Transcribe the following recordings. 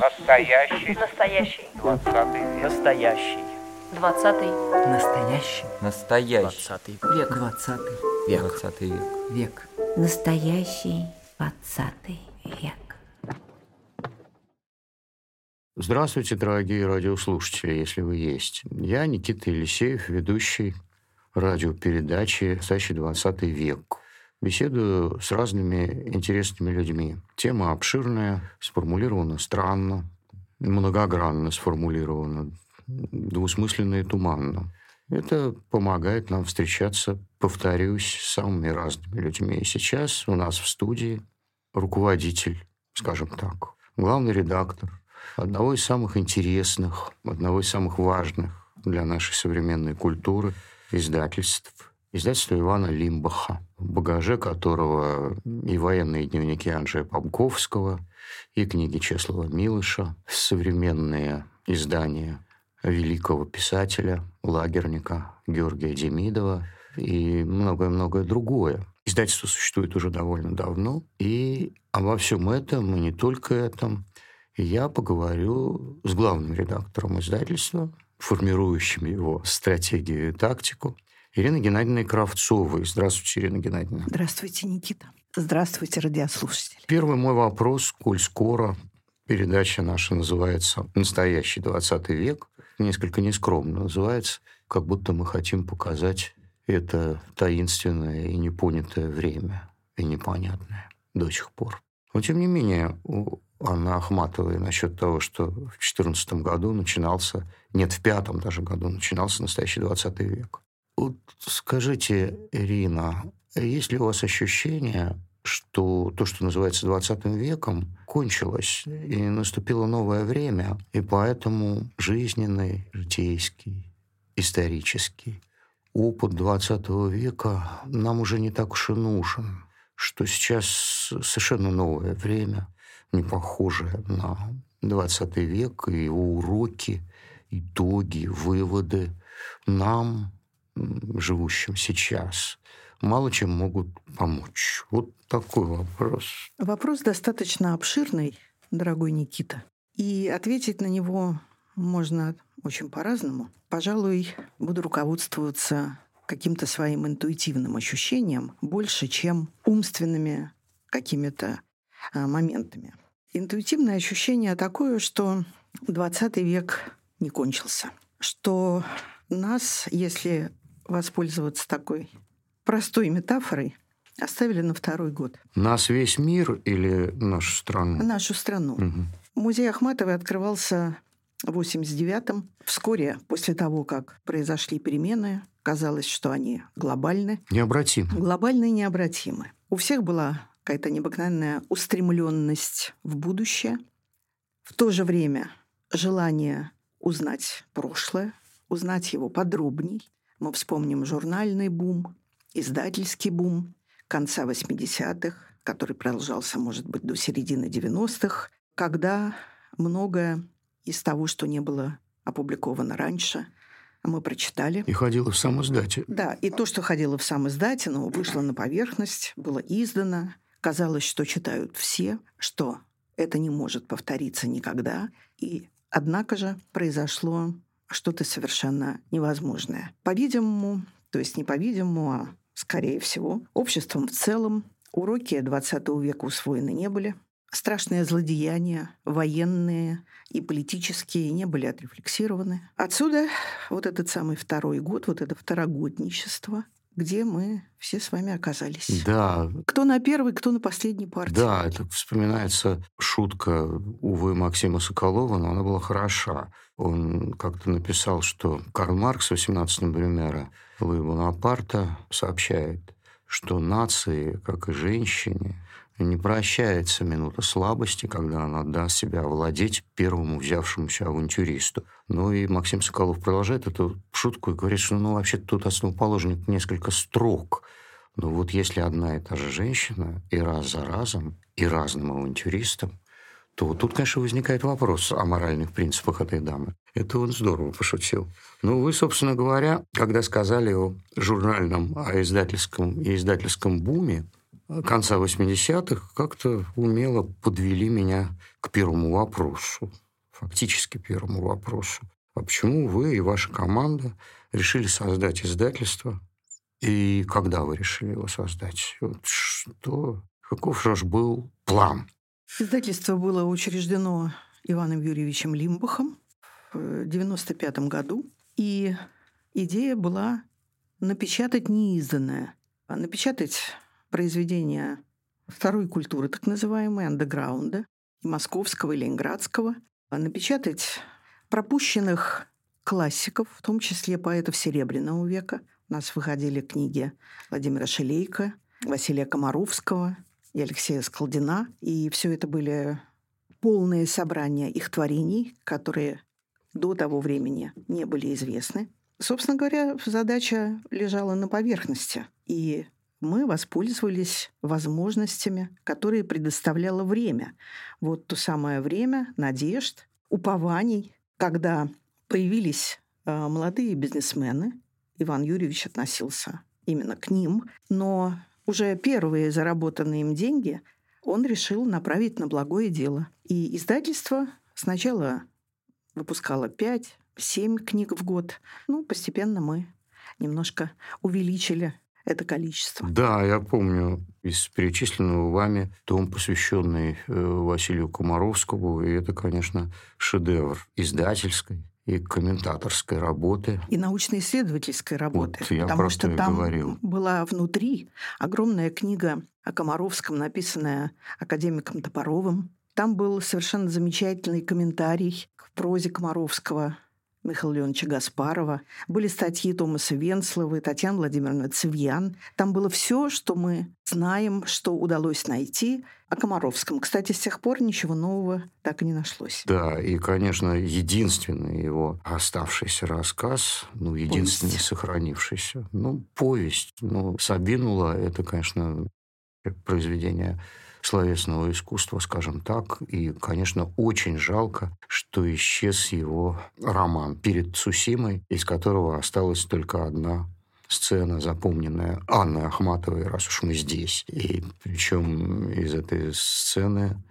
Настоящий. Настоящий. Двадцатый. Настоящий. Двадцатый. Настоящий Настоящий. двадцатый Век. двадцатый Век. двадцатый век. Век. Настоящий двадцатый век. Здравствуйте, дорогие радиослушатели, если вы есть. Я Никита Елисеев, ведущий радиопередачи «Настоящий 20 век». Беседую с разными интересными людьми. Тема обширная, сформулирована странно, многогранно сформулирована, двусмысленно и туманно. Это помогает нам встречаться, повторюсь, с самыми разными людьми. И сейчас у нас в студии руководитель, скажем так, главный редактор одного из самых интересных, одного из самых важных для нашей современной культуры издательств, издательство Ивана Лимбаха, в багаже которого и военные дневники Анджея Памковского, и книги Чеслова Милыша, современные издания великого писателя, лагерника Георгия Демидова и многое-многое другое. Издательство существует уже довольно давно, и обо всем этом, и не только этом, я поговорю с главным редактором издательства, формирующим его стратегию и тактику, Ириной Геннадьевной Кравцовой. Здравствуйте, Ирина Геннадьевна. Здравствуйте, Никита. Здравствуйте, радиослушатели. Первый мой вопрос, коль скоро передача наша называется «Настоящий 20 век», несколько нескромно называется, как будто мы хотим показать это таинственное и непонятое время, и непонятное до сих пор. Но, тем не менее, у Анны Ахматовой насчет того, что в 2014 году начинался, нет, в пятом даже году начинался настоящий 20 век. Вот скажите, Ирина, есть ли у вас ощущение, что то, что называется 20 веком, кончилось, и наступило новое время, и поэтому жизненный, житейский, исторический опыт 20 века нам уже не так уж и нужен, что сейчас совершенно новое время, не похожее на 20 век, и его уроки, итоги, выводы нам живущим сейчас, мало чем могут помочь. Вот такой вопрос. Вопрос достаточно обширный, дорогой Никита. И ответить на него можно очень по-разному. Пожалуй, буду руководствоваться каким-то своим интуитивным ощущением больше, чем умственными какими-то а, моментами. Интуитивное ощущение такое, что 20 век не кончился. Что нас, если воспользоваться такой простой метафорой, оставили на второй год. Нас весь мир или нашу страну? Нашу страну. Мгм. Музей Ахматовой открывался в 89-м. Вскоре после того, как произошли перемены, казалось, что они глобальны. Необратимо. Глобальны и необратимы. У всех была какая-то необыкновенная устремленность в будущее. В то же время желание узнать прошлое, узнать его подробней. Мы вспомним журнальный бум, издательский бум конца 80-х, который продолжался, может быть, до середины 90-х, когда многое из того, что не было опубликовано раньше, мы прочитали. И ходила в сам издате. Да, и то, что ходило в сам издате, но вышло на поверхность, было издано. Казалось, что читают все, что это не может повториться никогда. И однако же произошло что-то совершенно невозможное. По-видимому, то есть не по-видимому, а скорее всего, обществом в целом уроки XX века усвоены не были. Страшные злодеяния, военные и политические, не были отрефлексированы. Отсюда вот этот самый второй год, вот это второгодничество, где мы все с вами оказались. Да, Кто на первый, кто на последней партии. да, это вспоминается шутка, увы, Максима Соколова, но она была хороша. Он как-то написал, что Карл Маркс, 18 Брюмера, Луи Бонапарта, сообщает, что нации, как и женщине, не прощается минута слабости, когда она даст себя овладеть первому взявшемуся авантюристу. Ну и Максим Соколов продолжает эту шутку и говорит, что ну вообще тут основоположник несколько строк. Но вот если одна и та же женщина и раз за разом, и разным авантюристом, то тут, конечно, возникает вопрос о моральных принципах этой дамы. Это он здорово пошутил. Ну, вы, собственно говоря, когда сказали о журнальном, о издательском и издательском буме, конца 80-х как-то умело подвели меня к первому вопросу, фактически первому вопросу. А почему вы и ваша команда решили создать издательство? И когда вы решили его создать? Вот что, каков же был план? Издательство было учреждено Иваном Юрьевичем Лимбахом в 1995 году. И идея была напечатать неизданное, а напечатать произведения второй культуры, так называемой, андеграунда, московского, и ленинградского, напечатать пропущенных классиков, в том числе поэтов Серебряного века. У нас выходили книги Владимира Шелейка, Василия Комаровского и Алексея Скалдина. И все это были полные собрания их творений, которые до того времени не были известны. Собственно говоря, задача лежала на поверхности. И мы воспользовались возможностями, которые предоставляло время. Вот то самое время надежд, упований, когда появились э, молодые бизнесмены, Иван Юрьевич относился именно к ним, но уже первые заработанные им деньги он решил направить на благое дело. И издательство сначала выпускало 5-7 книг в год. Ну, постепенно мы немножко увеличили это количество. Да, я помню из перечисленного вами том, посвященный э, Василию Комаровскому, и это, конечно, шедевр издательской и комментаторской работы. И научно-исследовательской работы. Вот, я потому что там говорил. была внутри огромная книга о Комаровском, написанная академиком Топоровым. Там был совершенно замечательный комментарий к прозе Комаровского Михаила Леоновича Гаспарова, были статьи Томаса Венслова, Татьяны Владимировны Цивьян. Там было все, что мы знаем, что удалось найти о Комаровском. Кстати, с тех пор ничего нового так и не нашлось. Да, и, конечно, единственный его оставшийся рассказ, ну, единственный повесть. сохранившийся, ну, повесть. Ну, Сабинула, это, конечно, произведение словесного искусства, скажем так. И, конечно, очень жалко, что исчез его роман «Перед Цусимой», из которого осталась только одна сцена, запомненная Анной Ахматовой, раз уж мы здесь. И причем из этой сцены,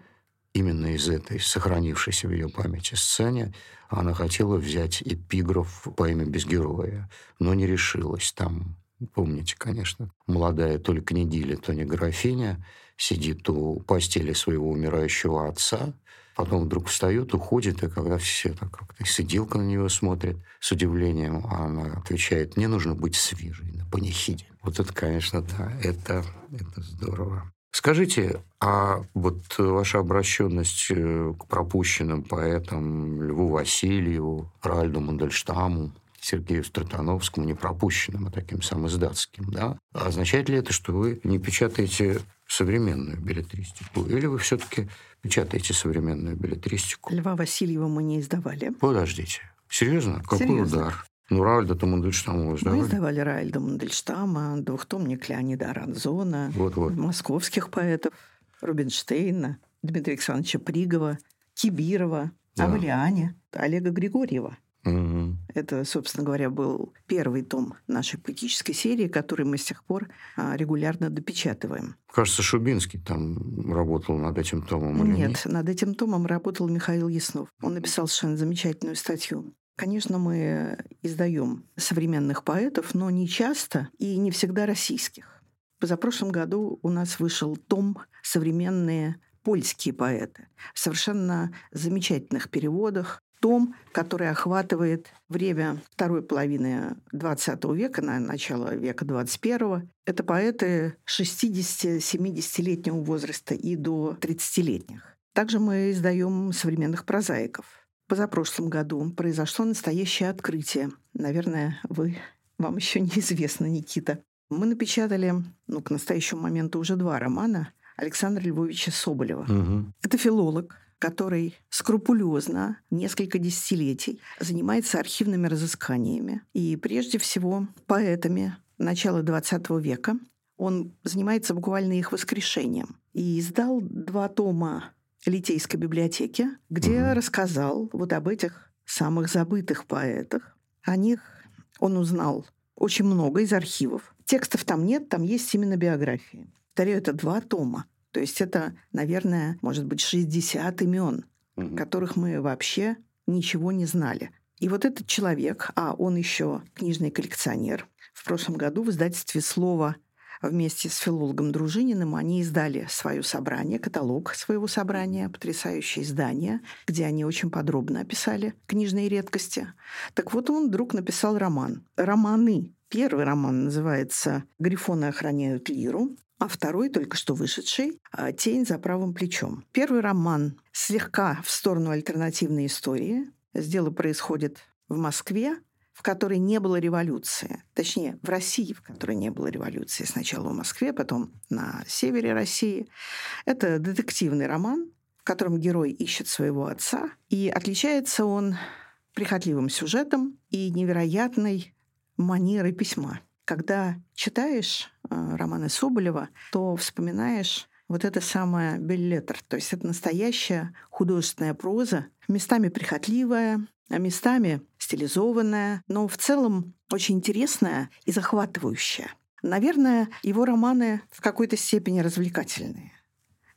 именно из этой сохранившейся в ее памяти сцене, она хотела взять эпиграф по имя Безгероя, но не решилась. Там, помните, конечно, молодая то ли княгиля, то не графиня – сидит у постели своего умирающего отца, потом вдруг встает, уходит, и когда все так как-то сиделка на него смотрит с удивлением, она отвечает, мне нужно быть свежей на панихиде. Вот это, конечно, да, это, это здорово. Скажите, а вот ваша обращенность э, к пропущенным поэтам Льву Васильеву, Ральду Мандельштаму, Сергею Стратановскому, не пропущенным, а таким самоиздатским, да? Означает ли это, что вы не печатаете современную билетристику? Или вы все-таки печатаете современную билетристику? Льва Васильева мы не издавали. Подождите. Серьезно? Какой Серьезно. удар? Ну, Ральда-то Мандельштама издавали? Мы издавали Ральда Мандельштама, двухтомник Леонида Аранзона, вот-вот. московских поэтов, Рубинштейна, Дмитрия Александровича Пригова, Кибирова, да. Авалиане, Олега Григорьева. Угу. Это, собственно говоря, был первый том нашей поэтической серии, который мы с тех пор а, регулярно допечатываем. Кажется, Шубинский там работал над этим томом. Или нет, нет, над этим томом работал Михаил Яснов. Он написал совершенно замечательную статью. Конечно, мы издаем современных поэтов, но не часто и не всегда российских. Позапрошлом году у нас вышел том «Современные польские поэты» в совершенно замечательных переводах том, который охватывает время второй половины XX века, на начало века XXI. Это поэты 60-70-летнего возраста и до 30-летних. Также мы издаем современных прозаиков. Позапрошлом году произошло настоящее открытие. Наверное, вы, вам еще неизвестно, Никита. Мы напечатали, ну, к настоящему моменту уже два романа Александра Львовича Соболева. Угу. Это филолог, который скрупулезно несколько десятилетий занимается архивными разысканиями и прежде всего поэтами начала XX века. Он занимается буквально их воскрешением. И издал два тома Литейской библиотеки, где угу. рассказал вот об этих самых забытых поэтах. О них он узнал очень много из архивов. Текстов там нет, там есть именно биографии. Повторяю, это два тома. То есть это, наверное, может быть 60 имен, Мгм. которых мы вообще ничего не знали. И вот этот человек, а он еще книжный коллекционер, в прошлом году в издательстве «Слово» вместе с филологом Дружининым они издали свое собрание, каталог своего собрания, потрясающее издание, где они очень подробно описали книжные редкости. Так вот он вдруг написал роман. Романы. Первый роман называется «Грифоны охраняют лиру», а второй, только что вышедший, а, «Тень за правым плечом». Первый роман слегка в сторону альтернативной истории. Дело происходит в Москве, в которой не было революции. Точнее, в России, в которой не было революции. Сначала в Москве, потом на севере России. Это детективный роман, в котором герой ищет своего отца. И отличается он прихотливым сюжетом и невероятной манерой письма. Когда читаешь э, романы Соболева, то вспоминаешь вот это самое беллетр. То есть это настоящая художественная проза, местами прихотливая, а местами стилизованная, но в целом очень интересная и захватывающая. Наверное, его романы в какой-то степени развлекательные.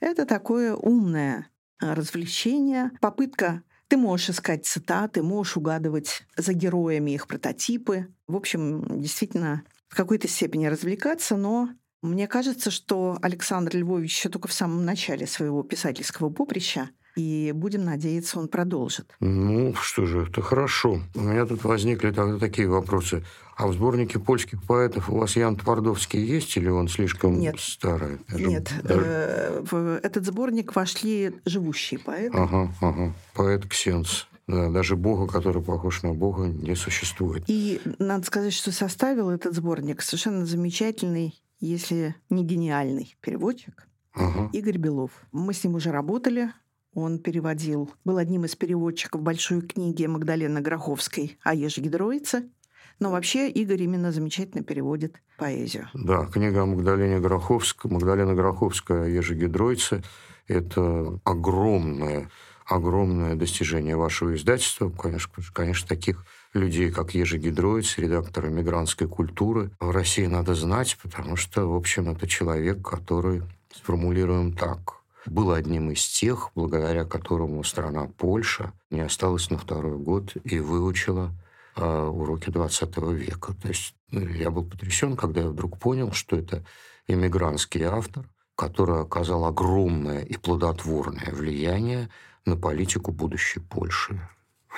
Это такое умное а, развлечение, попытка ты можешь искать цитаты, можешь угадывать за героями их прототипы. В общем, действительно, в какой-то степени развлекаться, но мне кажется, что Александр Львович еще только в самом начале своего писательского поприща, и будем надеяться, он продолжит. Ну, что же, это хорошо. У меня тут возникли тогда такие вопросы. А в сборнике польских поэтов у вас Ян Твардовский есть или он слишком Нет. старый? Даже- Нет, даже- э, в этот сборник вошли живущие поэты. Ага, ага. Поэт Ксенс. Да, даже Бога, который похож на Бога, не существует. И надо сказать, что составил этот сборник совершенно замечательный, если не гениальный переводчик Ага. Игорь Белов. Мы с ним уже работали. Он переводил, был одним из переводчиков большой книги Магдалены Гроховской о Еже Гидроице. Но вообще Игорь именно замечательно переводит поэзию. Да, книга о Магдалене Гороховской, Магдалена Гороховская «Ежегидройцы» – это огромное, огромное достижение вашего издательства. Конечно, конечно, таких людей, как Ежегидройц, редактор эмигрантской культуры, в России надо знать, потому что, в общем, это человек, который, сформулируем так, был одним из тех, благодаря которому страна Польша не осталась на второй год и выучила а, уроки 20 века. То есть ну, я был потрясен, когда я вдруг понял, что это иммигрантский автор, который оказал огромное и плодотворное влияние на политику будущей Польши,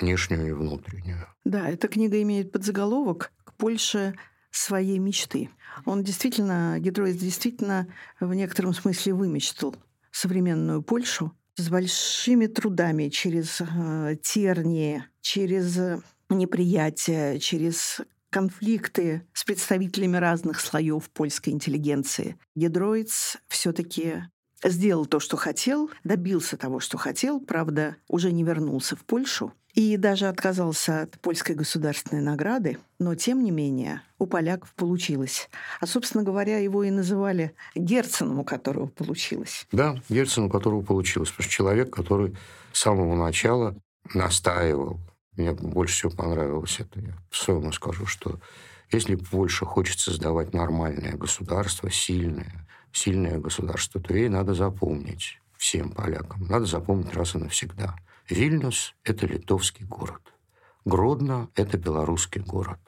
внешнюю и внутреннюю. Да, эта книга имеет подзаголовок «К Польше своей мечты». Он действительно, Гидроиц действительно в некотором смысле вымечтал современную Польшу с большими трудами через э, тернии, через э, неприятия, через конфликты с представителями разных слоев польской интеллигенции. Гидроиц все-таки сделал то, что хотел, добился того, что хотел, правда, уже не вернулся в Польшу и даже отказался от польской государственной награды, но тем не менее у поляков получилось. А, собственно говоря, его и называли Герценом, у которого получилось. Да, Герцен, у которого получилось. Потому что человек, который с самого начала настаивал. Мне больше всего понравилось это. Я по-своему скажу, что если Польша хочет создавать нормальное государство, сильное, сильное государство, то ей надо запомнить всем полякам. Надо запомнить раз и навсегда. Вильнюс – это литовский город. Гродно – это белорусский город.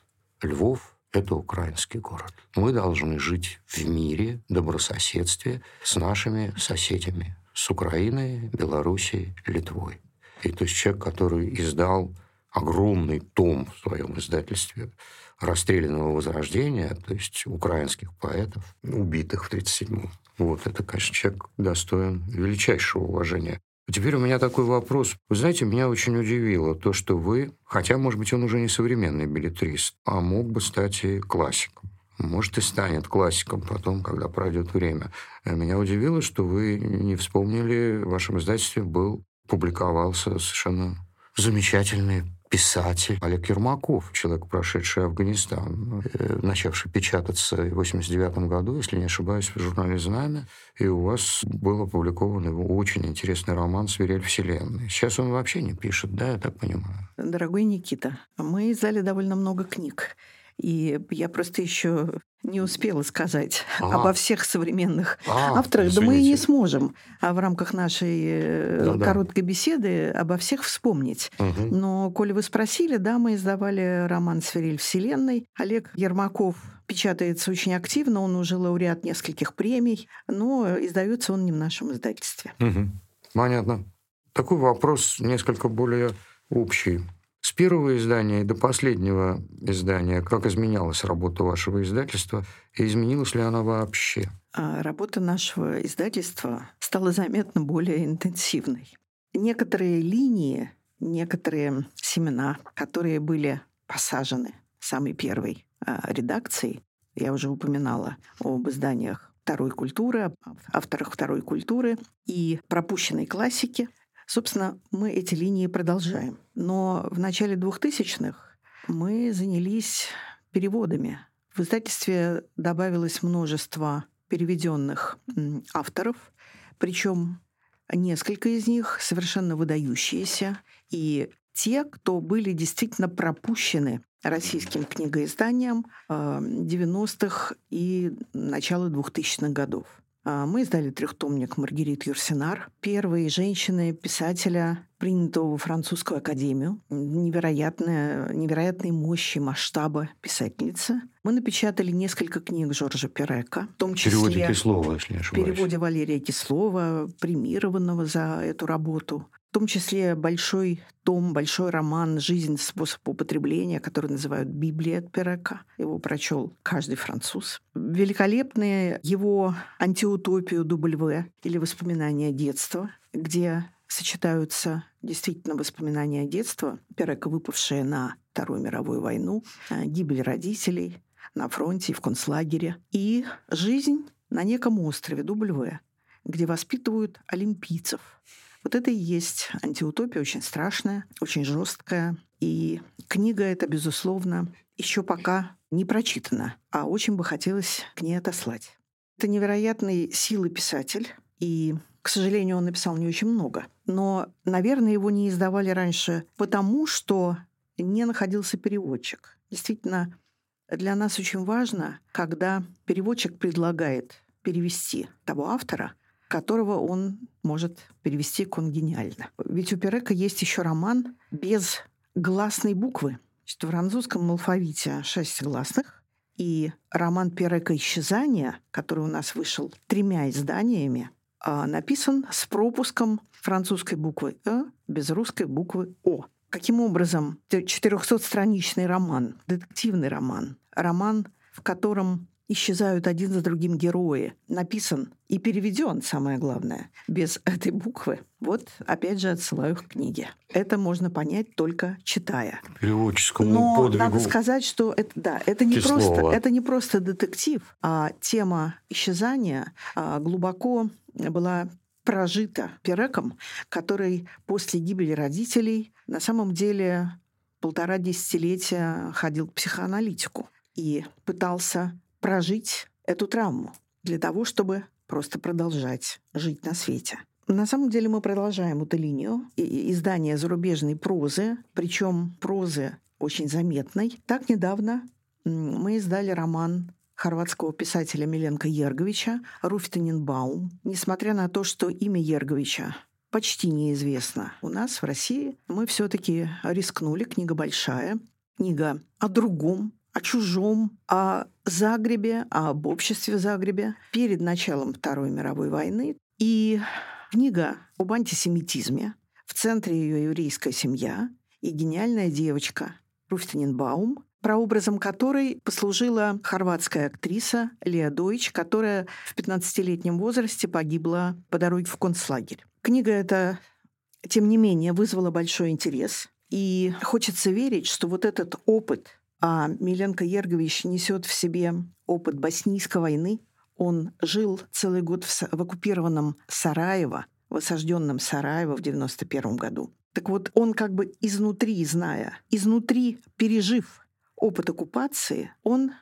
Львов – это украинский город. Мы должны жить в мире, добрососедстве с нашими соседями, с Украиной, Белоруссией, Литвой. И то есть человек, который издал огромный том в своем издательстве расстрелянного возрождения, то есть украинских поэтов, убитых в 1937-м. Вот это, конечно, человек достоин величайшего уважения. Теперь у меня такой вопрос. Вы знаете, меня очень удивило то, что вы, хотя, может быть, он уже не современный билетрист, а мог бы стать и классиком. Может, и станет классиком потом, когда пройдет время. Меня удивило, что вы не вспомнили, в вашем издательстве был, публиковался совершенно замечательный писатель Олег Ермаков, человек, прошедший Афганистан, э, начавший печататься в 89 году, если не ошибаюсь, в журнале «Знамя». И у вас был опубликован его очень интересный роман «Свирель вселенной». Сейчас он вообще не пишет, да, я так понимаю? Дорогой Никита, мы издали довольно много книг. И я просто еще не успела сказать Ага. обо всех современных А, авторах. Да мы и не извините. сможем а в рамках нашей э, Ну да. короткой беседы обо всех вспомнить. Мгм. Но, коли вы спросили, да, мы издавали роман «Сфериль Вселенной». Олег Ермаков печатается очень активно, он уже лауреат нескольких премий, но издается он не в нашем издательстве. Мгм. Понятно. Такой вопрос несколько более общий. С первого издания до последнего издания как изменялась работа вашего издательства и изменилась ли она вообще? А работа нашего издательства стала заметно более интенсивной. Некоторые линии, некоторые семена, которые были посажены самой первой а, редакцией, я уже упоминала об изданиях второй культуры, авторах второй культуры и пропущенной классики. Собственно, мы эти линии продолжаем. Но в начале 2000-х мы занялись переводами. В издательстве добавилось множество переведенных авторов, причем несколько из них совершенно выдающиеся, и те, кто были действительно пропущены российским книгоизданием э, 90-х и начала 2000-х годов. А, Мы издали трехтомник Маргарит Юрсинар, первой женщины-писателя, принятого во французскую академию. Невероятная, невероятной мощи масштаба писательницы. Мы напечатали несколько книг Жоржа Перека, в том В числе переводе Кислова, если не в ошибаюсь. переводе Валерия Кислова, премированного за эту работу. В том числе большой том, большой роман «Жизнь. Способ употребления», который называют «Библия от Перека». Его прочел каждый француз. Великолепные его антиутопию «W» или «Воспоминания детства», где сочетаются действительно воспоминания детства, Перека, выпавшие на Вторую мировую войну, э, гибель родителей на фронте и в концлагере, и жизнь на неком острове W, где воспитывают олимпийцев. Вот это и есть антиутопия, очень страшная, очень жесткая. И книга эта, безусловно, еще пока не прочитана, а очень бы хотелось к ней отослать. Это невероятной силы писатель, и, к сожалению, он написал не очень много. Но, наверное, его не издавали раньше потому, что не находился переводчик. Действительно, для нас очень важно, когда переводчик предлагает перевести того автора, которого он может перевести конгениально. Ведь у Перека есть еще роман без гласной буквы. Значит, в французском алфавите шесть гласных, и роман Перека «Исчезание», который у нас вышел тремя изданиями, а, написан с пропуском французской буквы «э» без русской буквы «о». Каким образом 400-страничный роман, детективный роман, роман, в котором исчезают один за другим герои, написан и переведен, самое главное, без этой буквы. Вот, опять же, отсылаю к книге. Это можно понять только читая. Переводческому Но подвигу. надо сказать, что это, да, это не, Кислова. просто, это не просто детектив, а тема исчезания а, глубоко была прожита Переком, который после гибели родителей на самом деле полтора десятилетия ходил к психоаналитику и пытался прожить эту травму для того, чтобы просто продолжать жить на свете. На самом деле мы продолжаем эту линию издания зарубежной прозы, причем прозы очень заметной. Так недавно мы издали роман хорватского писателя Миленко Ерговича «Руфтененбаум». Несмотря на то, что имя Ерговича почти неизвестно у нас в России, мы все-таки рискнули. Книга большая, книга о другом, о чужом, о Загребе, об обществе Загребе перед началом Второй мировой войны. И книга об антисемитизме. В центре ее еврейская семья и гениальная девочка Руфтененбаум, прообразом которой послужила хорватская актриса Леа Дойч, которая в 15-летнем возрасте погибла по дороге в концлагерь. Книга эта, тем не менее, вызвала большой интерес. И хочется верить, что вот этот опыт, а Миленко Ергович несет в себе опыт боснийской войны, он жил целый год в, в оккупированном Сараево, в осажденном Сараево в 91 году. Так вот, он как бы изнутри, зная, изнутри пережив опыт оккупации, он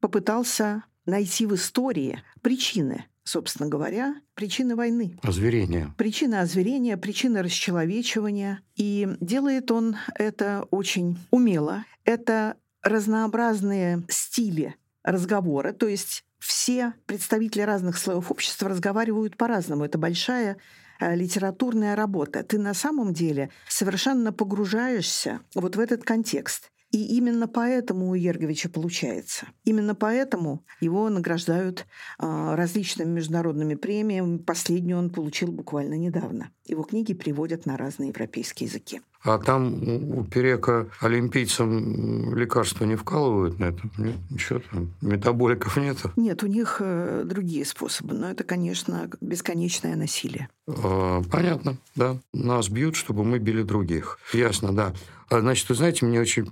попытался найти в истории причины, собственно говоря, причины войны. Озверение. Причина озверения, причина расчеловечивания. И делает он это очень умело. Это разнообразные стили разговора, то есть все представители разных слоев общества разговаривают по-разному. Это большая э, литературная работа. Ты на самом деле совершенно погружаешься вот в этот контекст. И именно поэтому у Ерговича получается. Именно поэтому его награждают э, различными международными премиями. Последнюю он получил буквально недавно. Его книги переводят на разные европейские языки. А там у Перека олимпийцам лекарства не вкалывают на это? Нет, ничего там, метаболиков нету? Нет, у них э, другие способы, но это, конечно, бесконечное насилие. А, понятно, да. Нас бьют, чтобы мы били других. Ясно, да. А, значит, вы знаете, мне очень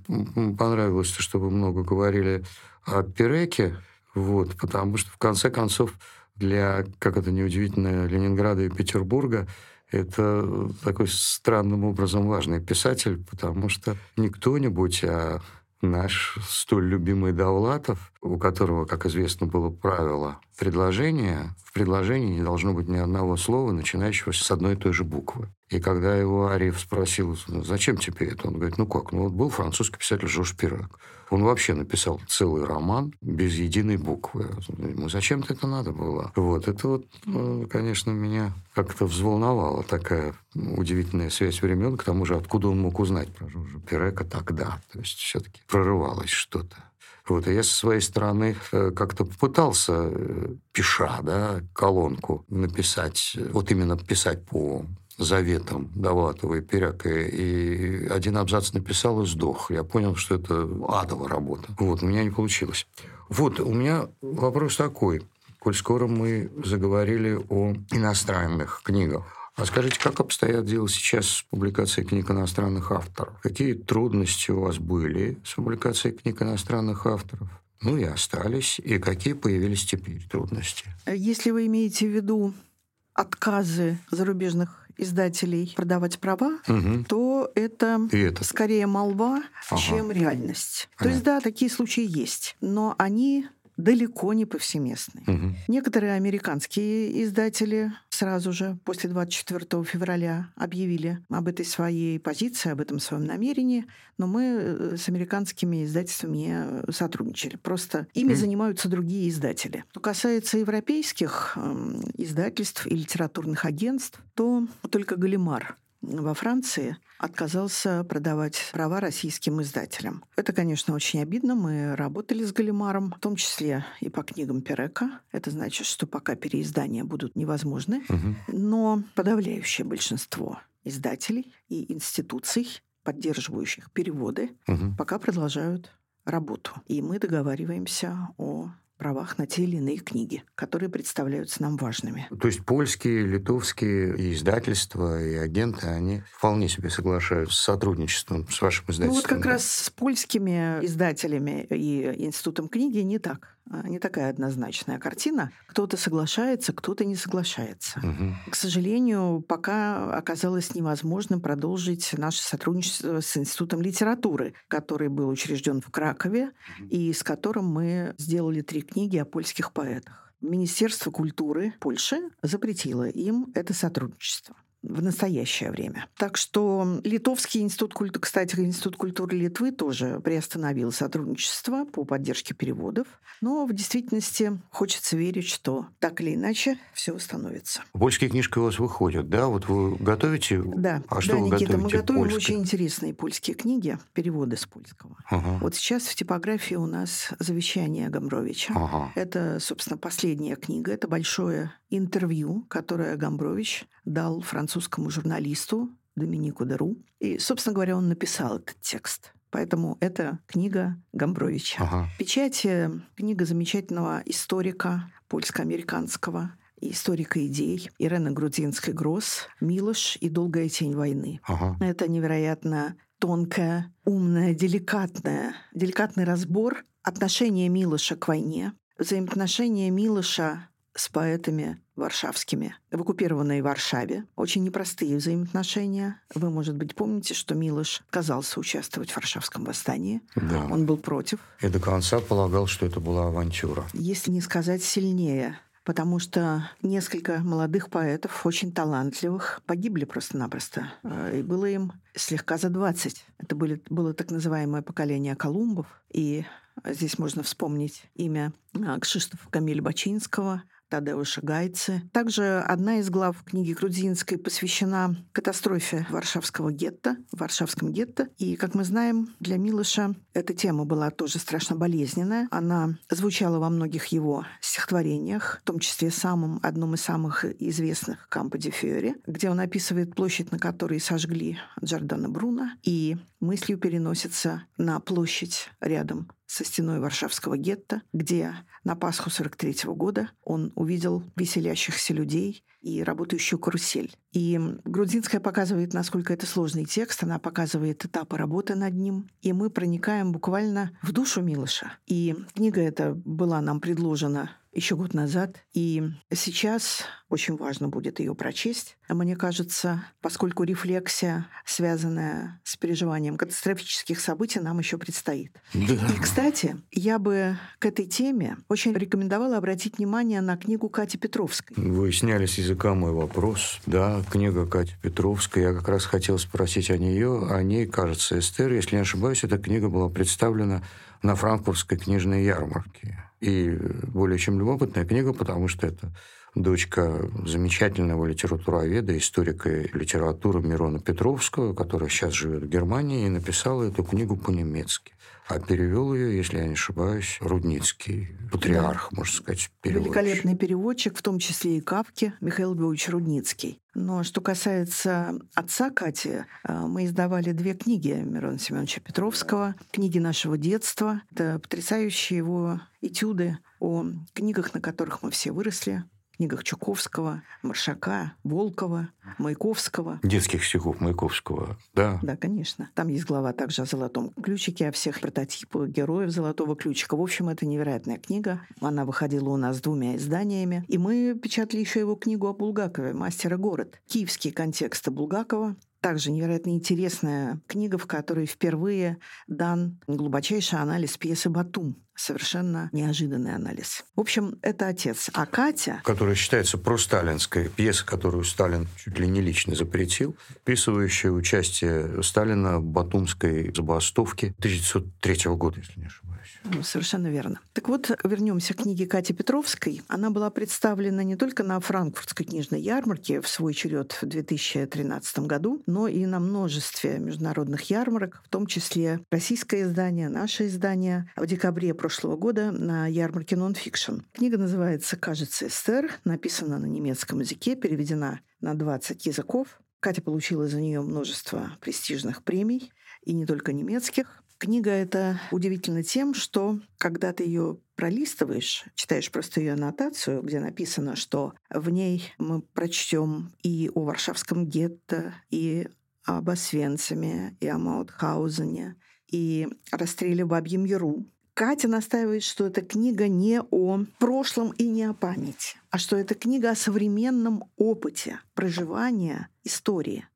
понравилось, что вы много говорили о Переке, вот, потому что, в конце концов, для, как это неудивительно, Ленинграда и Петербурга это такой странным образом важный писатель, потому что не кто-нибудь, а наш столь любимый Давлатов, у которого, как известно, было правило предложения, в предложении не должно быть ни одного слова, начинающегося с одной и той же буквы. И когда его Ариев спросил, «Ну, зачем тебе это, он говорит, ну как, ну вот был французский писатель Жорж Пирак. Он вообще написал целый роман без единой буквы. Ему зачем-то это надо было? Вот, это вот, ну, конечно, меня как-то взволновало такая удивительная связь времен. К тому же, откуда он мог узнать про Жоржа Пирека тогда? То есть все-таки прорывалось что-то. Вот, и я со своей стороны э, как-то попытался, э, пиша, да, колонку написать, вот именно писать по заветом Давлатова и Перяка, и один абзац написал и сдох. Я понял, что это адовая работа. Вот, у меня не получилось. Вот, у меня вопрос такой. Коль скоро мы заговорили о иностранных книгах, а скажите, как обстоят дела сейчас с публикацией книг иностранных авторов? Какие трудности у вас были с публикацией книг иностранных авторов? Ну и остались. И какие появились теперь трудности? Если вы имеете в виду отказы зарубежных издателей продавать права, угу. то это, это скорее молва, ага. чем реальность. Понятно. То есть, да, такие случаи есть, но они далеко не повсеместны. Угу. Некоторые американские издатели сразу же после 24 февраля объявили об этой своей позиции, об этом своем намерении, но мы э, с американскими издательствами не сотрудничали. Просто ими mm. занимаются другие издатели. Что касается европейских э, издательств и литературных агентств, то только Галимар во Франции отказался продавать права российским издателям. Это, конечно, очень обидно. Мы работали с Галимаром, в том числе и по книгам Перека. Это значит, что пока переиздания будут невозможны. Угу. Но подавляющее большинство издателей и институций, поддерживающих переводы, угу. пока продолжают работу. И мы договариваемся о правах на те или иные книги, которые представляются нам важными. То есть польские, литовские издательства и агенты, они вполне себе соглашаются с сотрудничеством с вашим издательством? Ну вот как да? раз с польскими издателями и Институтом книги не так. А, не такая однозначная картина. Кто-то соглашается, кто-то не соглашается. Угу. К сожалению, пока оказалось невозможно продолжить наше сотрудничество с Институтом литературы, который был учрежден в Кракове, угу. и с которым мы сделали три книги о польских поэтах. Министерство культуры Польши запретило им это сотрудничество в настоящее время. Так что Литовский институт культуры, кстати, Институт культуры Литвы тоже приостановил сотрудничество по поддержке переводов. Но в действительности хочется верить, что так или иначе все установится. Польские книжки у вас выходят, да? Вот вы готовите? Да. А что да, вы Никита, готовите мы готовим польские? очень интересные польские книги, переводы с польского. Ага. Вот сейчас в типографии у нас «Завещание Гамбровича». Ага. Это, собственно, последняя книга. Это большое интервью, которое Гамбрович дал французскому журналисту Доминику Деру. И, собственно говоря, он написал этот текст. Поэтому это книга Гамбровича. Ага. Печать книга замечательного историка польско-американского историка идей Ирены Грудинской-Гросс «Милош и долгая тень войны». Ага. Это невероятно тонкая, умная, деликатная, деликатный разбор отношения Милоша к войне, взаимоотношения Милоша с поэтами варшавскими в оккупированной Варшаве. Очень непростые взаимоотношения. Вы, может быть, помните, что Милош отказался участвовать в Варшавском восстании. Да. Он был против. И до конца полагал, что это была авантюра. Если не сказать сильнее, потому что несколько молодых поэтов, очень талантливых, погибли просто-напросто. Э, и было им слегка за 20. Это были, было так называемое поколение Колумбов. И здесь можно вспомнить имя э, Кшиштофа Камиля Бачинского – Тадеуша Гайцы. Также одна из глав книги Крудзинской посвящена катастрофе Варшавского гетто, Варшавском гетто. И, как мы знаем, для Милыша эта тема была тоже страшно болезненная. Она звучала во многих его стихотворениях, в том числе самым, одном из самых известных «Кампо де Фьори», где он описывает площадь, на которой сожгли Джордана Бруно, и мыслью переносится на площадь рядом со стеной Варшавского гетто, где на Пасху 43 -го года он увидел веселящихся людей и работающую карусель. И Грудинская показывает, насколько это сложный текст, она показывает этапы работы над ним, и мы проникаем буквально в душу Милыша. И книга эта была нам предложена еще год назад. И сейчас очень важно будет ее прочесть. Мне кажется, поскольку рефлексия, связанная с переживанием катастрофических событий, нам еще предстоит. Да. И, кстати, я бы к этой теме очень рекомендовала обратить внимание на книгу Кати Петровской. Вы сняли с языка мой вопрос. Да, книга Кати Петровской. Я как раз хотел спросить о нее. О ней, кажется, Эстер, если не ошибаюсь, эта книга была представлена на франкфуртской книжной ярмарке. И более чем любопытная книга, потому что это дочка замечательного литературоведа, историка литературы Мирона Петровского, который сейчас живет в Германии, и написала эту книгу по-немецки. А перевел ее, если я не ошибаюсь, Рудницкий, патриарх, да. можно сказать, переводчик. Великолепный переводчик, в том числе и Кавки, Михаил Львович Рудницкий. Но что касается отца Кати, э, мы издавали две книги Мирона Семеновича Петровского, книги нашего детства. Это потрясающие его этюды о книгах, на которых мы все выросли, книгах Чуковского, Маршака, Волкова, Маяковского. Детских стихов Маяковского, да. Да, конечно. Там есть глава также о золотом ключике, о всех прототипах героев золотого ключика. В общем, это невероятная книга. Она выходила у нас двумя изданиями. И мы печатали еще его книгу о Булгакове «Мастера город». Киевские контексты Булгакова, также невероятно интересная книга, в которой впервые дан глубочайший анализ пьесы «Батум». Совершенно неожиданный анализ. В общем, это отец. А Катя... Которая считается просталинской. Пьеса, которую Сталин чуть ли не лично запретил, описывающая участие Сталина в Батумской забастовке 1903 года, если не ошибаюсь. Совершенно верно. Так вот, вернемся к книге Кати Петровской. Она была представлена не только на Франкфуртской книжной ярмарке в свой черед в 2013 году, но и на множестве международных ярмарок, в том числе российское издание, наше издание в декабре прошлого года на ярмарке Nonfiction. Книга называется «Кажется, Эстер», написана на немецком языке, переведена на 20 языков. Катя получила за нее множество престижных премий, и не только немецких. Книга эта удивительна тем, что когда ты ее пролистываешь, читаешь просто ее аннотацию, где написано, что в ней мы прочтем и о Варшавском гетто, и об Освенциме, и о Маутхаузене, и расстреле в Бабьем Яру. Катя настаивает, что эта книга не о прошлом и не о памяти, а что это книга о современном опыте проживания истории.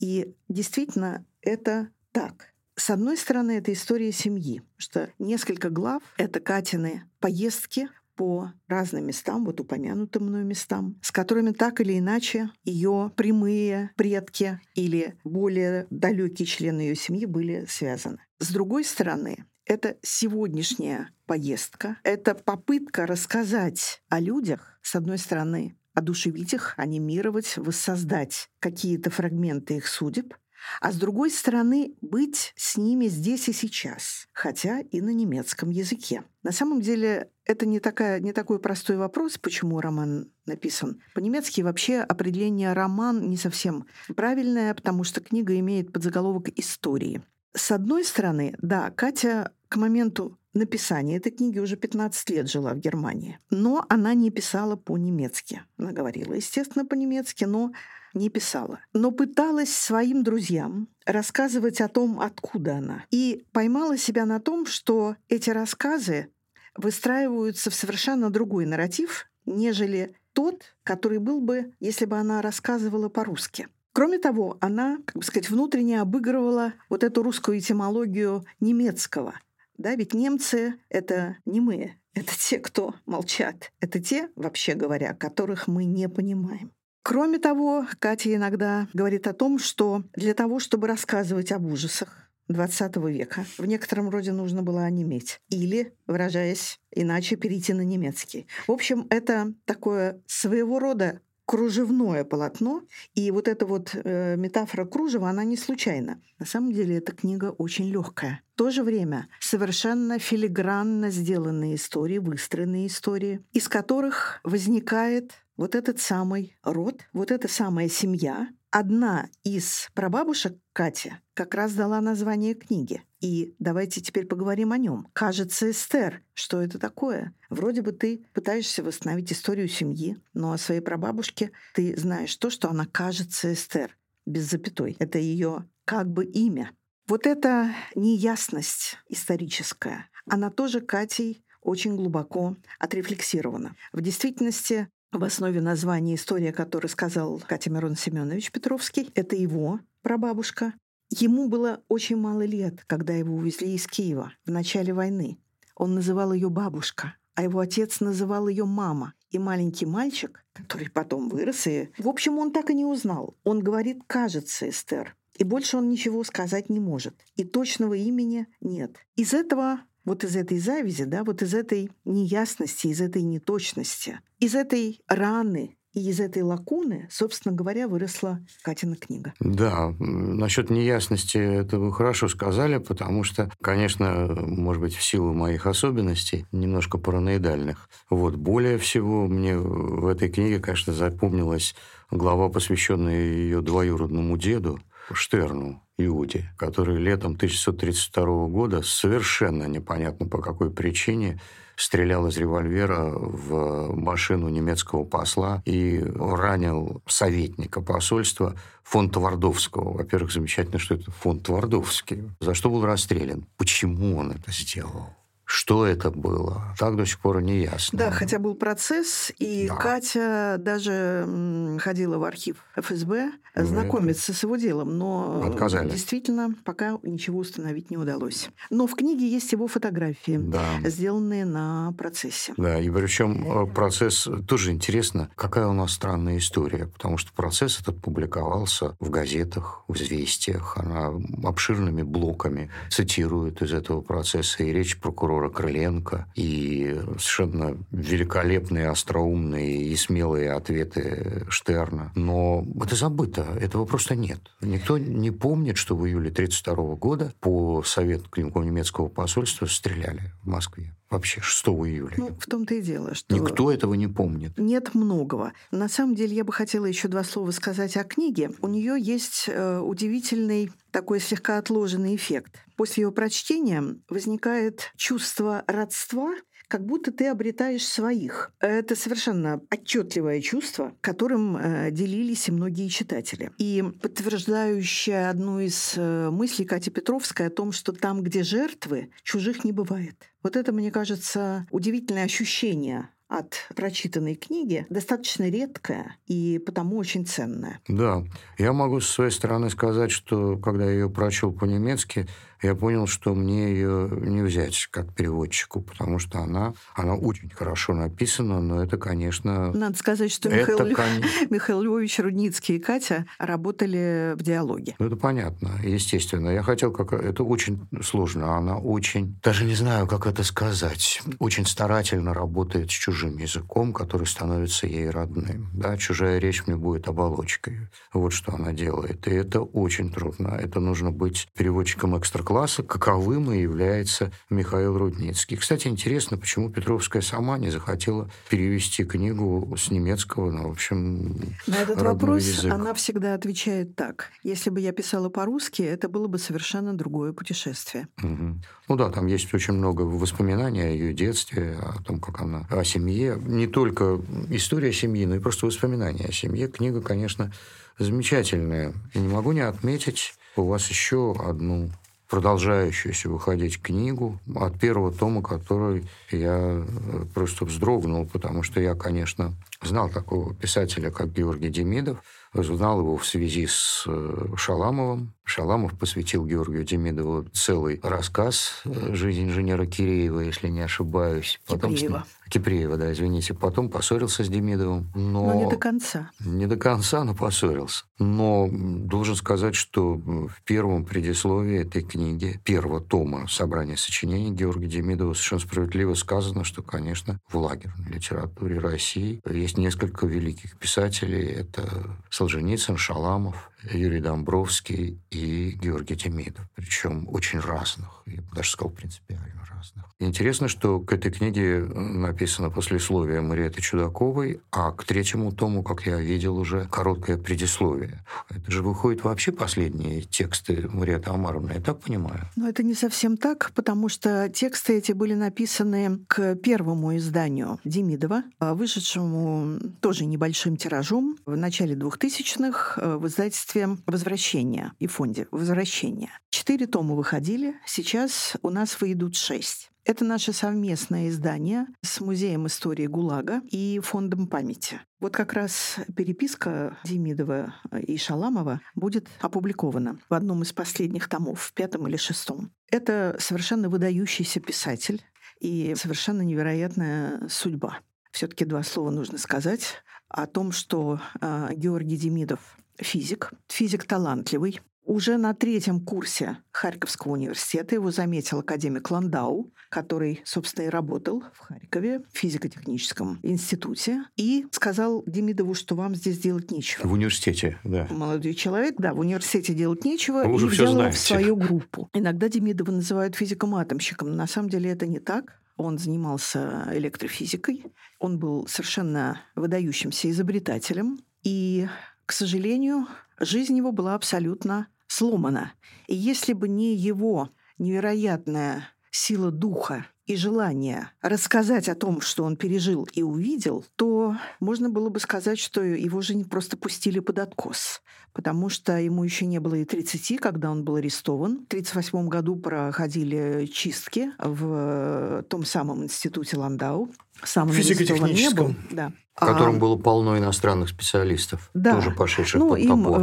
И действительно это так. С одной стороны, это история семьи, что несколько глав — это Катины поездки по разным местам, вот упомянутым мной местам, с которыми так или иначе ее прямые предки или более далекие члены ее семьи были связаны. С другой стороны, это сегодняшняя поездка, это попытка рассказать о людях, с одной стороны, одушевить их, анимировать, воссоздать какие-то фрагменты их судеб, а с другой стороны, быть с ними здесь и сейчас, хотя и на немецком языке. На самом деле, это не, такая, не такой простой вопрос, почему роман написан. По-немецки вообще определение «роман» не совсем правильное, потому что книга имеет подзаголовок «истории». С одной стороны, да, Катя к моменту написания этой книги уже 15 лет жила в Германии. Но она не писала по-немецки. Она говорила, естественно, по-немецки, но не писала, но пыталась своим друзьям рассказывать о том, откуда она. И поймала себя на том, что эти рассказы выстраиваются в совершенно другой нарратив, нежели тот, который был бы, если бы она рассказывала по-русски. Кроме того, она, как бы сказать, внутренне обыгрывала вот эту русскую этимологию немецкого. Да, ведь немцы — это не мы, это те, кто молчат. Это те, вообще говоря, которых мы не понимаем. Кроме того, Катя иногда говорит о том, что для того, чтобы рассказывать об ужасах, XX века в некотором роде нужно было онеметь. Или, выражаясь иначе, перейти на немецкий. В общем, это такое своего рода кружевное полотно, и вот эта вот э, метафора кружева, она не случайна. На самом деле эта книга очень легкая. В то же время совершенно филигранно сделанные истории, выстроенные истории, из которых возникает вот этот самый род, вот эта самая семья, Одна из прабабушек Катя как раз дала название книги. И давайте теперь поговорим о нем. Кажется, Эстер. Что это такое? Вроде бы ты пытаешься восстановить историю семьи, но о своей прабабушке ты знаешь то, что она кажется Эстер. Без запятой. Это ее как бы имя. Вот эта неясность историческая, она тоже Катей очень глубоко отрефлексирована. В действительности в основе названия история, которую сказал Катя Мирон Семенович Петровский. Это его прабабушка. Ему было очень мало лет, когда его увезли из Киева в начале войны. Он называл ее бабушка, а его отец называл ее мама. И маленький мальчик, который потом вырос, и... В общем, он так и не узнал. Он говорит «кажется, Эстер». И больше он ничего сказать не может. И точного имени нет. Из этого вот из этой завязи, да, вот из этой неясности, из этой неточности, из этой раны и из этой лакуны, собственно говоря, выросла Катина книга. Да, насчет неясности это вы хорошо сказали, потому что, конечно, может быть, в силу моих особенностей, немножко параноидальных, вот, более всего мне в этой книге, конечно, запомнилась глава, посвященная ее двоюродному деду, Штерну, Иуде, который летом 1932 года совершенно непонятно по какой причине стрелял из револьвера в машину немецкого посла и ранил советника посольства фон Твардовского. Во-первых, замечательно, что это фон Твардовский. За что был расстрелян? Почему он это сделал? Что это было? Так до сих пор не ясно. Да, хотя был процесс, и да. Катя даже ходила в архив ФСБ ну, знакомиться это... с его делом, но Отказали. действительно пока ничего установить не удалось. Но в книге есть его фотографии, да. сделанные на процессе. Да, и причем э, процесс тоже интересно, какая у нас странная история, потому что процесс этот публиковался в газетах, в известиях, она обширными блоками цитирует из этого процесса, и речь прокурора прокурора Крыленко и совершенно великолепные, остроумные и смелые ответы Штерна. Но это забыто, этого просто нет. Никто не помнит, что в июле 1932 года по совету немецкого посольства стреляли в Москве вообще 6 июля. Ну, в том-то и дело, что... Никто этого не помнит. Нет многого. На самом деле, я бы хотела еще два слова сказать о книге. У нее есть э, удивительный такой слегка отложенный эффект. После ее прочтения возникает чувство родства как будто ты обретаешь своих. Это совершенно отчетливое чувство, которым э, делились и многие читатели. И подтверждающее одну из э, мыслей Кати Петровской о том, что там, где жертвы, чужих не бывает. Вот это, мне кажется, удивительное ощущение от прочитанной книги достаточно редкая и потому очень ценная. Да, я могу со своей стороны сказать, что когда я ее прочел по-немецки, я понял, что мне ее не взять как переводчику, потому что она, она очень хорошо написана, но это, конечно... Надо сказать, что это, Михаил, кон... Михаил Львович Рудницкий и Катя работали в диалоге. Ну, это понятно, естественно. Я хотел, как... Это очень сложно. Она очень... Даже не знаю, как это сказать. Очень старательно работает с чужим языком, который становится ей родным. Да? Чужая речь мне будет оболочкой. Вот что она делает. И это очень трудно. Это нужно быть переводчиком экстра класса, каковым и является Михаил Рудницкий. Кстати, интересно, почему Петровская сама не захотела перевести книгу с немецкого, ну, в общем, На этот вопрос язык. она всегда отвечает так. Если бы я писала по-русски, это было бы совершенно другое путешествие. Угу. Ну да, там есть очень много воспоминаний о ее детстве, о том, как она, о семье. Не только история семьи, но и просто воспоминания о семье. Книга, конечно, замечательная. И не могу не отметить у вас еще одну продолжающуюся выходить книгу от первого тома, который я э, просто вздрогнул, потому что я, конечно, знал такого писателя, как Георгий Демидов, знал его в связи с э, Шаламовым, Шаламов посвятил Георгию Демидову целый рассказ э, «Жизнь инженера Киреева», если не ошибаюсь. Потом Кипреева. Кипреева, да, извините. Потом поссорился с Демидовым. Но... но не до конца. Не до конца, но поссорился. Но должен сказать, что в первом предисловии этой книги, первого тома собрания сочинений Георгия Демидова совершенно справедливо сказано, что, конечно, в лагерной литературе России есть несколько великих писателей. Это Солженицын, Шаламов, Юрий Домбровский и Георгий Демидов. Причем очень разных. Я бы даже сказал, принципиально разных. Интересно, что к этой книге написано послесловие Мариэты Чудаковой, а к третьему тому, как я видел, уже короткое предисловие. Это же выходит вообще последние тексты Мариэты Амаровны, я так понимаю? Но это не совсем так, потому что тексты эти были написаны к первому изданию Демидова, вышедшему тоже небольшим тиражом в начале 2000-х э, в издательстве «Возвращение» и фонде «Возвращение». Четыре тома выходили, сейчас у нас выйдут шесть. Это наше совместное издание с Музеем истории ГУЛАГа и Фондом памяти. Вот как раз переписка Демидова и Шаламова будет опубликована в одном из последних томов, в пятом или шестом. Это совершенно выдающийся писатель и совершенно невероятная судьба. Все-таки два слова нужно сказать о том, что э, Георгий Демидов физик, физик талантливый, уже на третьем курсе Харьковского университета его заметил академик Ландау, который, собственно, и работал в Харькове, в физико-техническом институте, и сказал Демидову, что вам здесь делать нечего. В университете, да. Молодой человек, да, в университете делать нечего, Вы и взял его в свою группу. Иногда Демидова называют физиком-атомщиком, но на самом деле это не так. Он занимался электрофизикой, он был совершенно выдающимся изобретателем, и, к сожалению, жизнь его была абсолютно сломана. И если бы не его невероятная сила духа и желание рассказать о том, что он пережил и увидел, то можно было бы сказать, что его же не просто пустили под откос. Потому что ему еще не было и 30, когда он был арестован. В 1938 году проходили чистки в том самом институте Ландау. Сам арестован не был. Физико-техническом. Да. В котором А, было полно иностранных специалистов, Да. тоже пошедших ну, под им топор.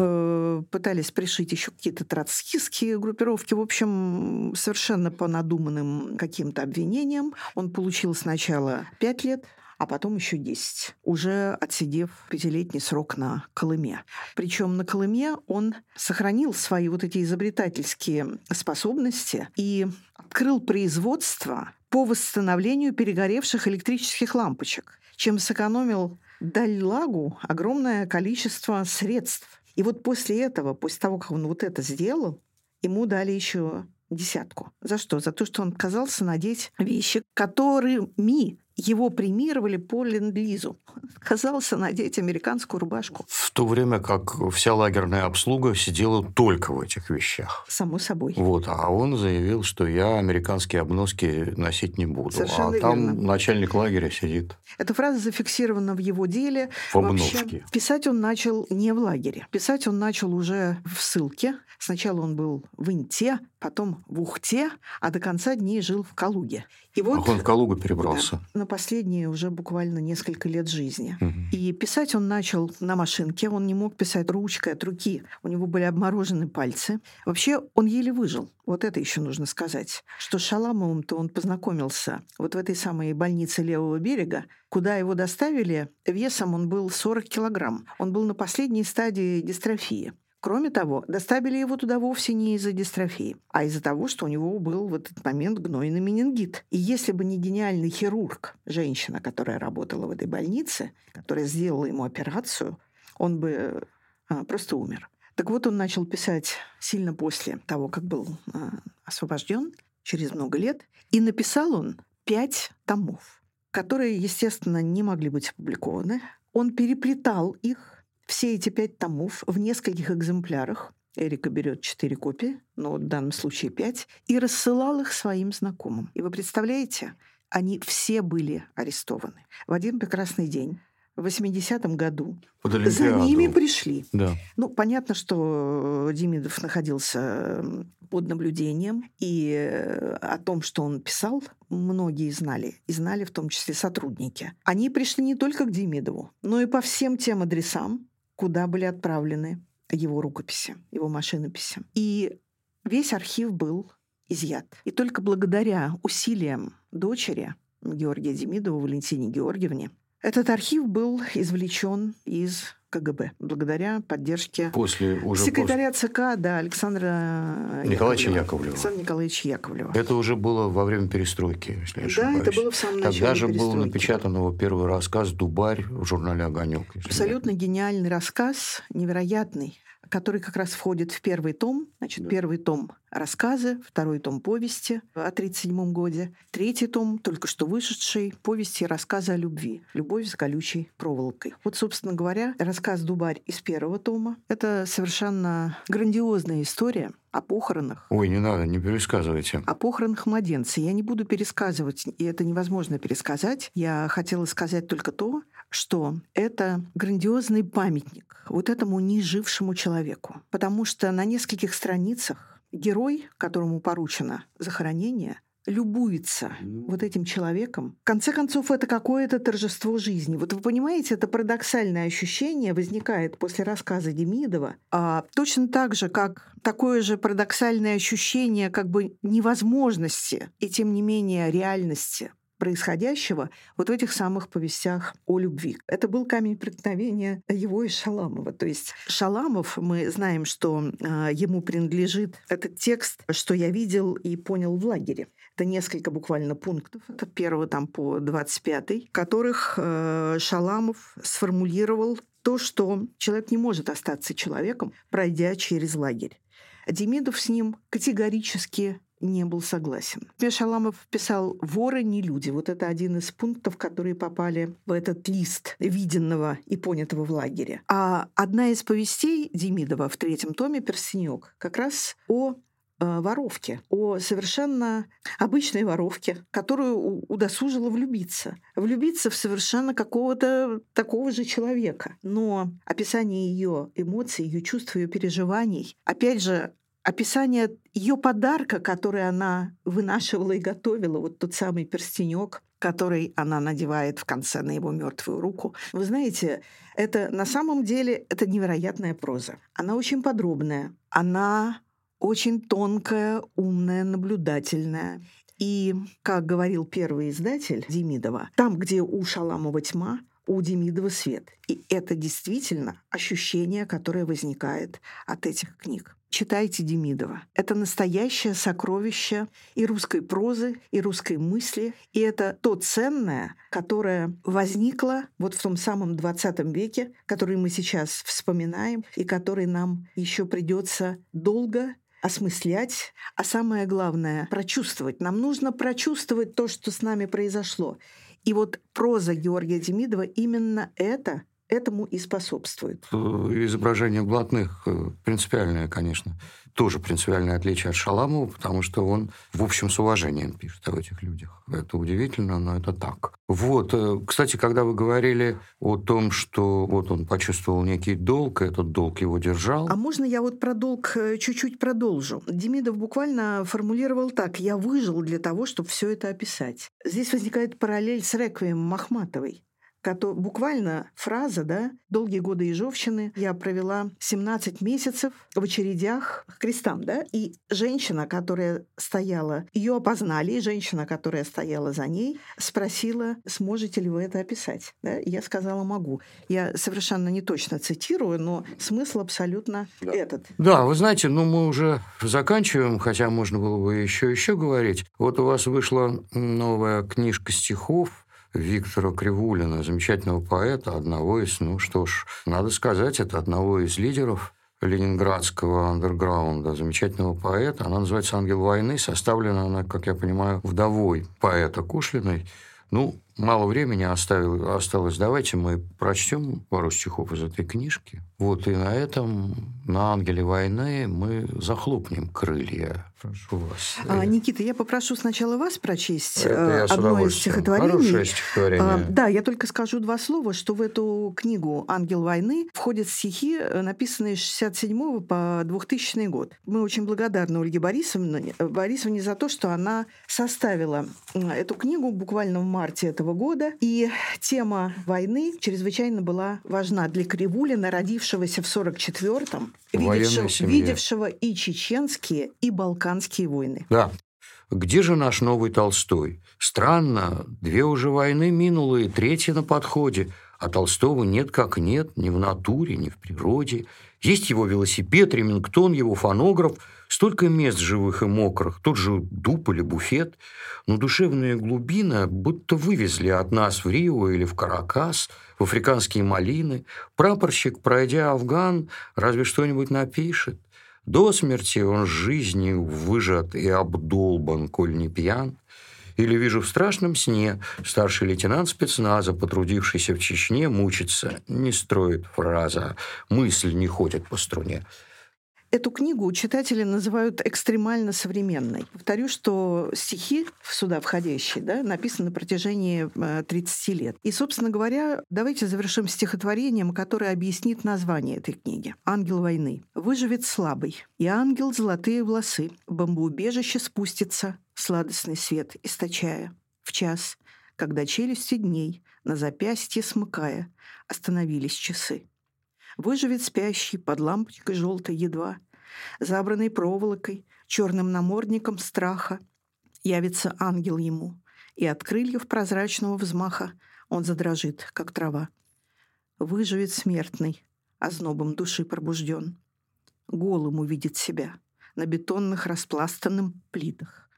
Э, пытались пришить еще какие-то троцкистские группировки. В общем, совершенно по надуманным каким-то обвинениям. Он получил сначала пять лет, а потом еще 10, уже отсидев пятилетний срок на Колыме. Причем на Колыме он сохранил свои вот эти изобретательские способности и открыл производство по восстановлению перегоревших электрических лампочек, чем сэкономил Даллагу огромное количество средств. И вот после этого, после того, как он вот это сделал, ему дали еще десятку. За что? За то, что он отказался надеть вещи, которыми его премировали по ленд-лизу. Он отказался надеть американскую рубашку. В то время как вся лагерная обслуга сидела только в этих вещах. Само собой. Вот, а он заявил, что я американские обноски носить не буду. Совершенно а там верно. начальник лагеря сидит Эта фраза зафиксирована в его деле. в Вообще, обноске. писать он начал не в лагере. Писать он начал уже в ссылке. Сначала он был в Инте, потом в Ухте, а до конца дней жил в Калуге. И вот Ах, он в Калугу перебрался. да, на последние уже буквально несколько лет жизни. Мгм. И писать он начал на машинке, он не мог писать ручкой от руки, у него были обморожены пальцы. Вообще он еле выжил, вот это еще нужно сказать. Что с Шаламовым-то он познакомился вот в этой самой больнице левого берега, куда его доставили, весом он был 40 килограмм. Он был на последней стадии дистрофии. Кроме того, доставили его туда вовсе не из-за дистрофии, а из-за того, что у него был в этот момент гнойный менингит. И если бы не гениальный хирург, женщина, которая работала в этой больнице, которая сделала ему операцию, он бы а, просто умер. Так вот, он начал писать сильно после того, как был а, освобожден, через много лет, и написал он пять томов, которые, естественно, не могли быть опубликованы. Он переплетал их, все эти пять томов, в нескольких экземплярах. Эрика берет четыре копии, но в данном случае пять, и рассылал их своим знакомым. И вы представляете, они все были арестованы. В один прекрасный день, в 80-м году, Под за ними пришли. Да. Ну, понятно, что Демидов находился под наблюдением, и э, о том, что он писал, многие знали, и знали в том числе сотрудники. Они пришли не только к Демидову, но и по всем тем адресам, куда были отправлены его рукописи, его машинописи. И весь архив был изъят. И только благодаря усилиям дочери Георгия Демидова, Валентине Георгиевне, этот архив был извлечен из КГБ благодаря поддержке После уже секретаря ЦК, да, Александра Николаевича Яковлева. Яковлева. Александра Николаевича Яковлева. Это уже было во время перестройки, если я Да, ошибаюсь. это было в самом начале Тогда же был напечатан его первый рассказ «Дубарь» в журнале «Огонек». Абсолютно гениальный рассказ, невероятный, который как раз входит в первый том. Значит, Да. первый том рассказы, второй том повести о 1937 году, третий том, только что вышедший, повести и рассказы о любви. «Любовь с колючей проволокой». Вот, собственно говоря, рассказ «Дубарь» из первого тома. Это совершенно грандиозная история о похоронах Ой, не надо, не пересказывайте. о похоронах младенца. Я не буду пересказывать, и это невозможно пересказать. Я хотела сказать только то, что это грандиозный памятник вот этому нежившему человеку. Потому что на нескольких страницах герой, которому поручено захоронение, любуется вот этим человеком. В конце концов, это какое-то торжество жизни. Вот вы понимаете, это парадоксальное ощущение возникает после рассказа Демидова, а точно так же, как такое же парадоксальное ощущение как бы невозможности и, тем не менее, реальности происходящего вот в этих самых повестях о любви. Это был камень преткновения его и Шаламова. То есть Шаламов, мы знаем, что э, ему принадлежит этот текст, что я видел и понял в лагере. Это несколько буквально пунктов, это первого там по 25, в которых э, Шаламов сформулировал то, что человек не может остаться человеком, пройдя через лагерь. Демидов с ним категорически не был согласен. Шаламов писал «Воры не люди». Вот это один из пунктов, которые попали в этот лист виденного и понятого в лагере. А одна из повестей Демидова в третьем томе «Перстенек» как раз о э, воровке, о совершенно обычной воровке, которую удосужила влюбиться. Влюбиться в совершенно какого-то такого же человека. Но описание ее эмоций, ее чувств, ее переживаний, опять же, описание ее подарка, который она вынашивала и готовила, вот тот самый перстенек, который она надевает в конце на его мертвую руку. Вы знаете, это на самом деле это невероятная проза. Она очень подробная, она очень тонкая, умная, наблюдательная. И, как говорил первый издатель Демидова, там, где у Шаламова тьма, у Демидова свет. И это действительно ощущение, которое возникает от этих книг. Читайте Демидова. Это настоящее сокровище и русской прозы, и русской мысли. И это то ценное, которое возникло вот в том самом 20 веке, который мы сейчас вспоминаем, и который нам еще придется долго осмыслять, а самое главное — прочувствовать. Нам нужно прочувствовать то, что с нами произошло. И вот проза Георгия Демидова именно это, этому и способствует. Э, Изображение блатных э, принципиальное, конечно. Тоже принципиальное отличие от Шаламова, потому что он, в общем, с уважением пишет об этих людях. Это удивительно, но это так. Вот, э, кстати, когда вы говорили о том, что вот он почувствовал некий долг, и этот долг его держал, А можно я вот про долг чуть-чуть продолжу? Демидов буквально формулировал так. «Я выжил для того, чтобы все это описать». Здесь возникает параллель с реквием Махматовой. Буквально фраза, да, «Долгие годы Ежовщины я провела 17 месяцев в очередях к крестам», да, и женщина, которая стояла, ее опознали, и женщина, которая стояла за ней, спросила, сможете ли вы это описать, да, и я сказала, могу. Я совершенно не точно цитирую, но смысл абсолютно этот. Да, вы знаете, ну мы уже заканчиваем, хотя можно было бы еще еще говорить. Вот у вас вышла новая книжка стихов Виктора Кривулина, замечательного поэта, одного из, ну что ж, надо сказать, это одного из лидеров ленинградского андерграунда, замечательного поэта. Она называется «Ангел войны». Составлена она, как я понимаю, вдовой поэта Кушлиной. Ну, мало времени оставил, осталось. Давайте мы прочтем пару стихов из этой книжки. Вот и на этом, на «Ангеле войны» мы захлопнем крылья Прошу вас. А, Никита, я попрошу сначала вас прочесть Это э, одно из стихотворений. Хорошее стихотворение. А, Да, я только скажу два слова, что в эту книгу «Ангел войны» входят стихи, э, написанные с 67 по 2000 год. Мы очень благодарны Ольге Борисовне, Борисовне за то, что она составила м, эту книгу буквально в марте этого года. И тема войны чрезвычайно была важна для Кривулина, родившегося в 44-м, В военной видевшего, семье. видевшего и чеченские, и балканские войны. Да. Где же наш новый Толстой? Странно, две уже войны минуло, и третья на подходе. А Толстого нет как нет, ни в натуре, ни в природе. Есть его велосипед, ремингтон, его фонограф, столько мест живых и мокрых, тот же дуб или буфет. Но душевные глубины будто вывезли от нас в Рио или в Каракас, в африканские малины. Прапорщик, пройдя Афган, разве что-нибудь напишет. До смерти он с жизнью выжат и обдолбан, коль не пьян. Или вижу в страшном сне старший лейтенант спецназа, потрудившийся в Чечне, мучится, не строит фраза, мысль не ходит по струне. Эту книгу читатели называют экстремально современной. Повторю, что стихи сюда входящие да, написаны на протяжении э, 30 лет. И, собственно говоря, давайте завершим стихотворением, которое объяснит название этой книги. «Ангел войны». «Выживет слабый, и ангел золотые волосы в бомбоубежище спустится, сладостный свет источая. В час, когда челюсти дней на запястье смыкая, остановились часы. Выживет спящий под лампочкой желтой едва, забранной проволокой, черным намордником страха. Явится ангел ему, и от крыльев прозрачного взмаха он задрожит, как трава. Выживет смертный, ознобом души пробужден. Голым увидит себя на бетонных распластанным плитах.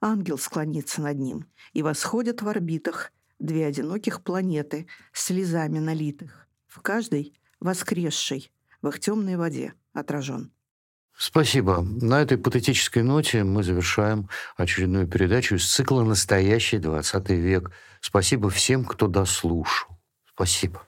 Ангел склонится над ним, и восходят в орбитах две одиноких планеты слезами налитых. В каждой воскресший в их темной воде отражен. Спасибо. На этой патетической ноте мы завершаем очередную передачу из цикла «Настоящий 20 век». Спасибо всем, кто дослушал. Спасибо.